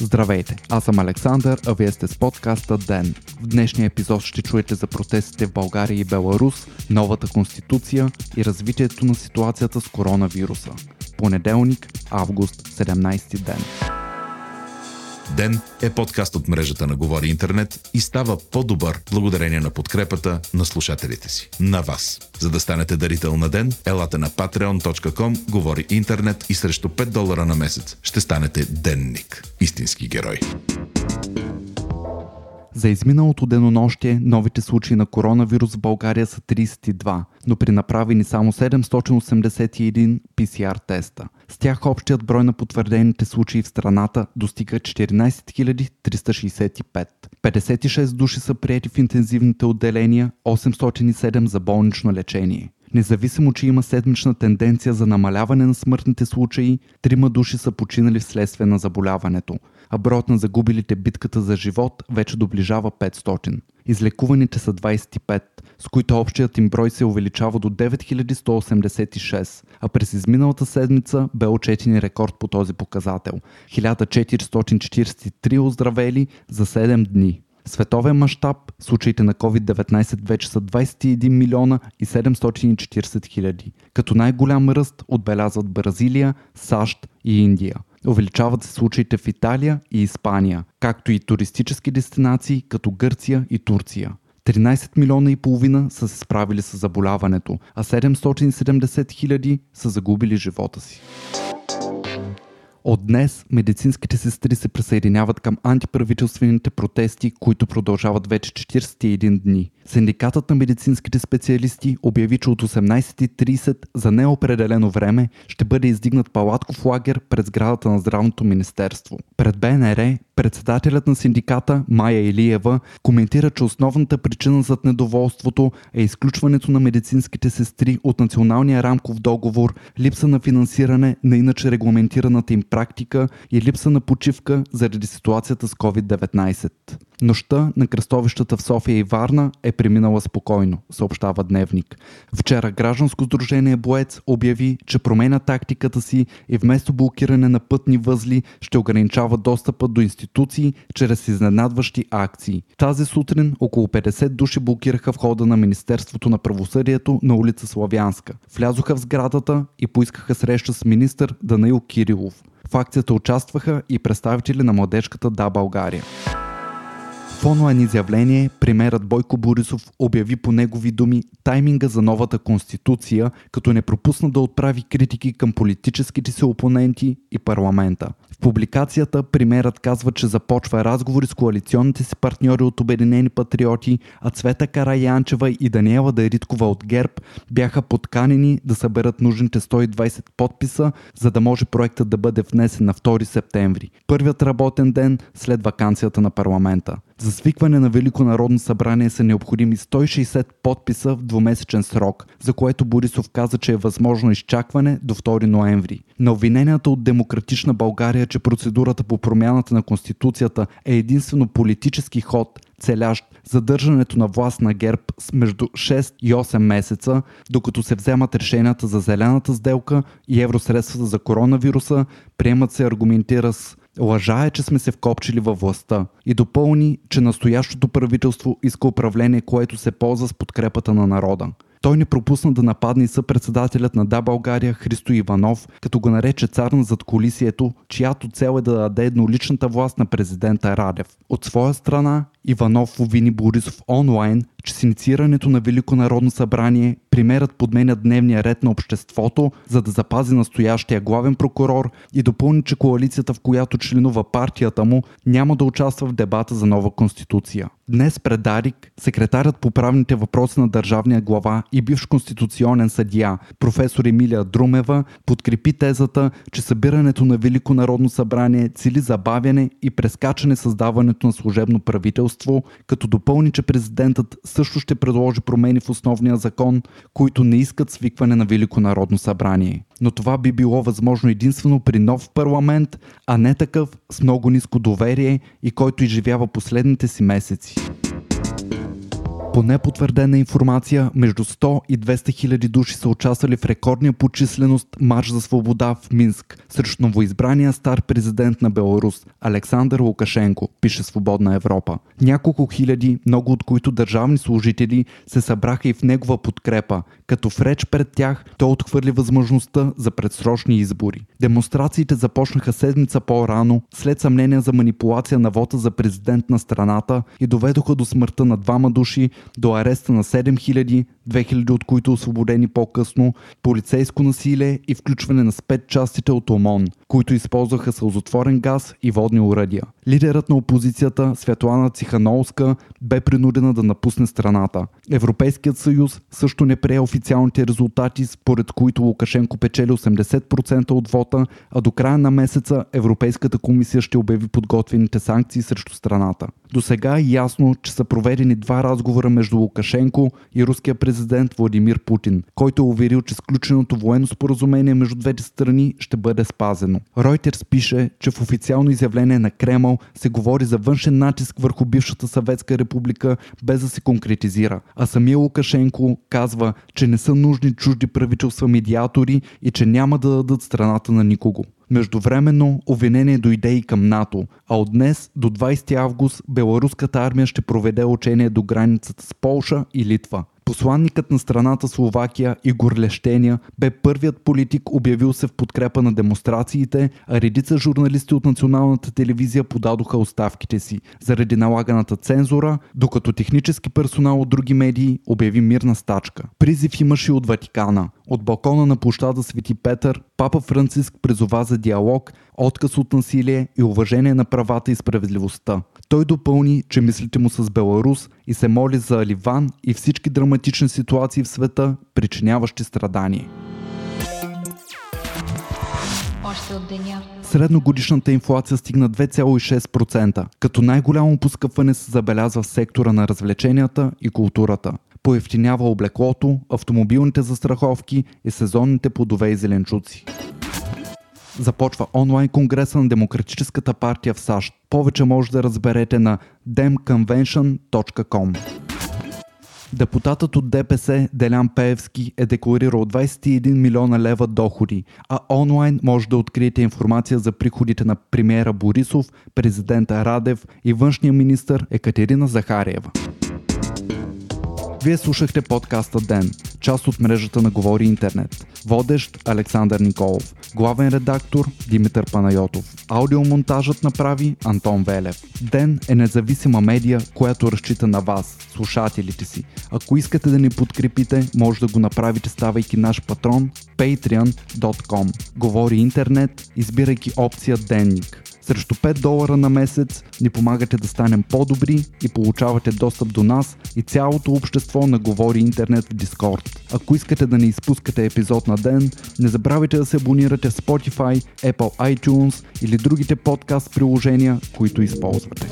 Здравейте, аз съм Александър, а вие сте с подкаста ДЕН. В днешния епизод ще чуете за протестите в България и Беларус, новата конституция и развитието на ситуацията с коронавируса. Понеделник, август, 17 ден. Ден е подкаст от мрежата на Говори Интернет и става по-добър благодарение на подкрепата на слушателите си. На вас. За да станете дарител на Ден, елате на patreon.com, Говори Интернет и срещу 5 долара на месец ще станете денник. Истински герой. За изминалото денонощие новите случаи на коронавирус в България са 32, но при направени само 781 PCR теста. С тях общият брой на потвърдените случаи в страната достига 14 365. 56 души са прияти в интензивните отделения, 807 за болнично лечение. Независимо, че има седмична тенденция за намаляване на смъртните случаи, трима души са починали вследствие на заболяването, а броят на загубилите битката за живот вече доближава 500. Излекуваните са 25, с които общият им брой се увеличава до 9186, а през изминалата седмица бе отчетен рекорд по този показател – 1443 оздравели за 7 дни. Световен мащаб случаите на COVID-19 вече са 21 милиона и 740 хиляди, като най-голям ръст отбелязват Бразилия, САЩ и Индия. Увеличават се случаите в Италия и Испания, както и туристически дестинации като Гърция и Турция. 13 милиона и половина са се справили с заболяването, а 770 хиляди са загубили живота си. От днес медицинските сестри се присъединяват към антиправителствените протести, които продължават вече 41 дни. Синдикатът на медицинските специалисти обяви, че от 18.30 за неопределено време ще бъде издигнат палатков лагер пред сградата на Здравното министерство. Пред БНР председателят на синдиката Майя Илиева коментира, че основната причина за недоволството е изключването на медицинските сестри от националния рамков договор, липса на финансиране на иначе регламентираната им практика и липса на почивка заради ситуацията с COVID-19. Нощта на кръстовищата в София и Варна е преминала спокойно, съобщава Дневник. Вчера гражданско сдружение Боец обяви, че променя тактиката си и вместо блокиране на пътни възли ще ограничава достъпа до институции чрез изненадващи акции. Тази сутрин около 50 души блокираха входа на Министерството на правосъдието на улица Славянска. Влязоха в сградата и поискаха среща с министър Данаил Кирилов. В акцията участваха и представители на младежката Да България. Онлайн изявление премерът Бойко Борисов обяви по негови думи тайминга за новата конституция, като не пропусна да отправи критики към политическите си опоненти и парламента. В публикацията премерът казва, че започва разговори с коалиционните си партньори от Обединени патриоти, а Цвета Караянчева и Даниела Дариткова от ГЕРБ бяха подканени да съберат нужните 120 подписа, за да може проектът да бъде внесен на 2 септември, първият работен ден след вакансията на парламента. За свикване на Велико народно събрание са необходими 160 подписа в двумесечен срок, за което Борисов каза, че е възможно изчакване до 2 ноември. На обвиненията от Демократична България, че процедурата по промяната на Конституцията е единствено политически ход, целящ задържането на власт на ГЕРБ с между 6 и 8 месеца, докато се вземат решенията за зелената сделка и евросредствата за коронавируса, приемат се аргументира с Лъжа е, че сме се вкопчили във властта и допълни, че настоящото правителство иска управление, което се ползва с подкрепата на народа. Той не пропусна да нападне и съпредседателят на Да България Христо Иванов, като го нарече цар на задколисието, чиято цел е да даде едноличната власт на президента Радев. От своя страна, Иванов обвини Борисов онлайн, че с инициирането на Велико народно събрание примерът подменя дневния ред на обществото, за да запази настоящия главен прокурор и допълни, че коалицията, в която членува партията му, няма да участва в дебата за нова конституция. Днес пред Дарик, секретарят по правните въпроси на държавния глава и бивш конституционен съдия, професор Емилия Друмева, подкрепи тезата, че събирането на Велико народно събрание цели забавяне и прескачане създаването на служебно правителство, като допълни, че президентът също ще предложи промени в основния закон, които не искат свикване на Велико народно събрание. Но това би било възможно единствено при нов парламент, а не такъв с много ниско доверие и който изживява последните си месеци. По непотвърдена информация, между 100 и 200 хиляди души са участвали в рекордния по численост Марш за свобода в Минск срещу новоизбрания стар президент на Беларус Александър Лукашенко, пише Свободна Европа. Няколко хиляди, много от които държавни служители, се събраха и в негова подкрепа, като в реч пред тях той отхвърли възможността за предсрочни избори. Демонстрациите започнаха седмица по-рано, след съмнения за манипулация на вота за президент на страната и доведоха до смъртта на двама души, до ареста на 7000, 2000 от които освободени по-късно, полицейско насилие и включване на спецчастите от ОМОН, които използваха сълзотворен газ и водни уръдия. Лидерът на опозицията Светлана Цихановска бе принудена да напусне страната. Европейският съюз също не прие официалните резултати, според които Лукашенко печели 80% от вота, а до края на месеца Европейската комисия ще обяви подготвените санкции срещу страната. До сега е ясно, че са проведени два разговора между Лукашенко и руския президент Владимир Путин, който е уверил, че сключеното военно споразумение между двете страни ще бъде спазено. Ройтерс пише, че в официално изявление на Кремъл се говори за външен натиск върху бившата съветска република, без да се конкретизира. А самия Лукашенко казва, че не са нужни чужди правителства медиатори и че няма да дадат страната на никого. Междувременно обвинение дойде и към НАТО, а от днес до 20 август беларуската армия ще проведе учение до границата с Полша и Литва. Посланникът на страната Словакия Игор Лещения бе първият политик обявил се в подкрепа на демонстрациите, а редица журналисти от националната телевизия подадоха оставките си заради налаганата цензура, докато технически персонал от други медии обяви мирна стачка. Призив имаше от Ватикана. От балкона на площада Свети Петър, папа Франциск призова за диалог, отказ от насилие и уважение на правата и справедливостта. Той допълни, че мислите му с Беларус и се моли за Ливан и всички драматични ситуации в света, причиняващи страдание. Още от деня. Средногодишната инфлация стигна 2,6%, като най-голямо поскъпване се забелязва в сектора на развлеченията и културата. Поевтинява облеклото, автомобилните застраховки и сезонните плодове и зеленчуци започва онлайн конгреса на Демократическата партия в САЩ. Повече може да разберете на demconvention.com. Депутатът от ДПС Делян Пеевски е декларирал 21 милиона лева доходи, а онлайн може да откриете информация за приходите на премиера Борисов, президента Радев и външния министр Екатерина Захариева. Вие слушахте подкаста Ден, част от мрежата на Говори Интернет. Водещ Александър Николов. Главен редактор Димитър Панайотов. Аудиомонтажът направи Антон Велев. Ден е независима медия, която разчита на вас, слушателите си. Ако искате да ни подкрепите, може да го направите ставайки наш патрон patreon.com. Говори интернет, избирайки опция Денник. Срещу 5 долара на месец ни помагате да станем по-добри и получавате достъп до нас и цялото общество на Говори Интернет в Discord. Ако искате да не изпускате епизод на ден, не забравяйте да се абонирате в Spotify, Apple iTunes или другите подкаст приложения, които използвате.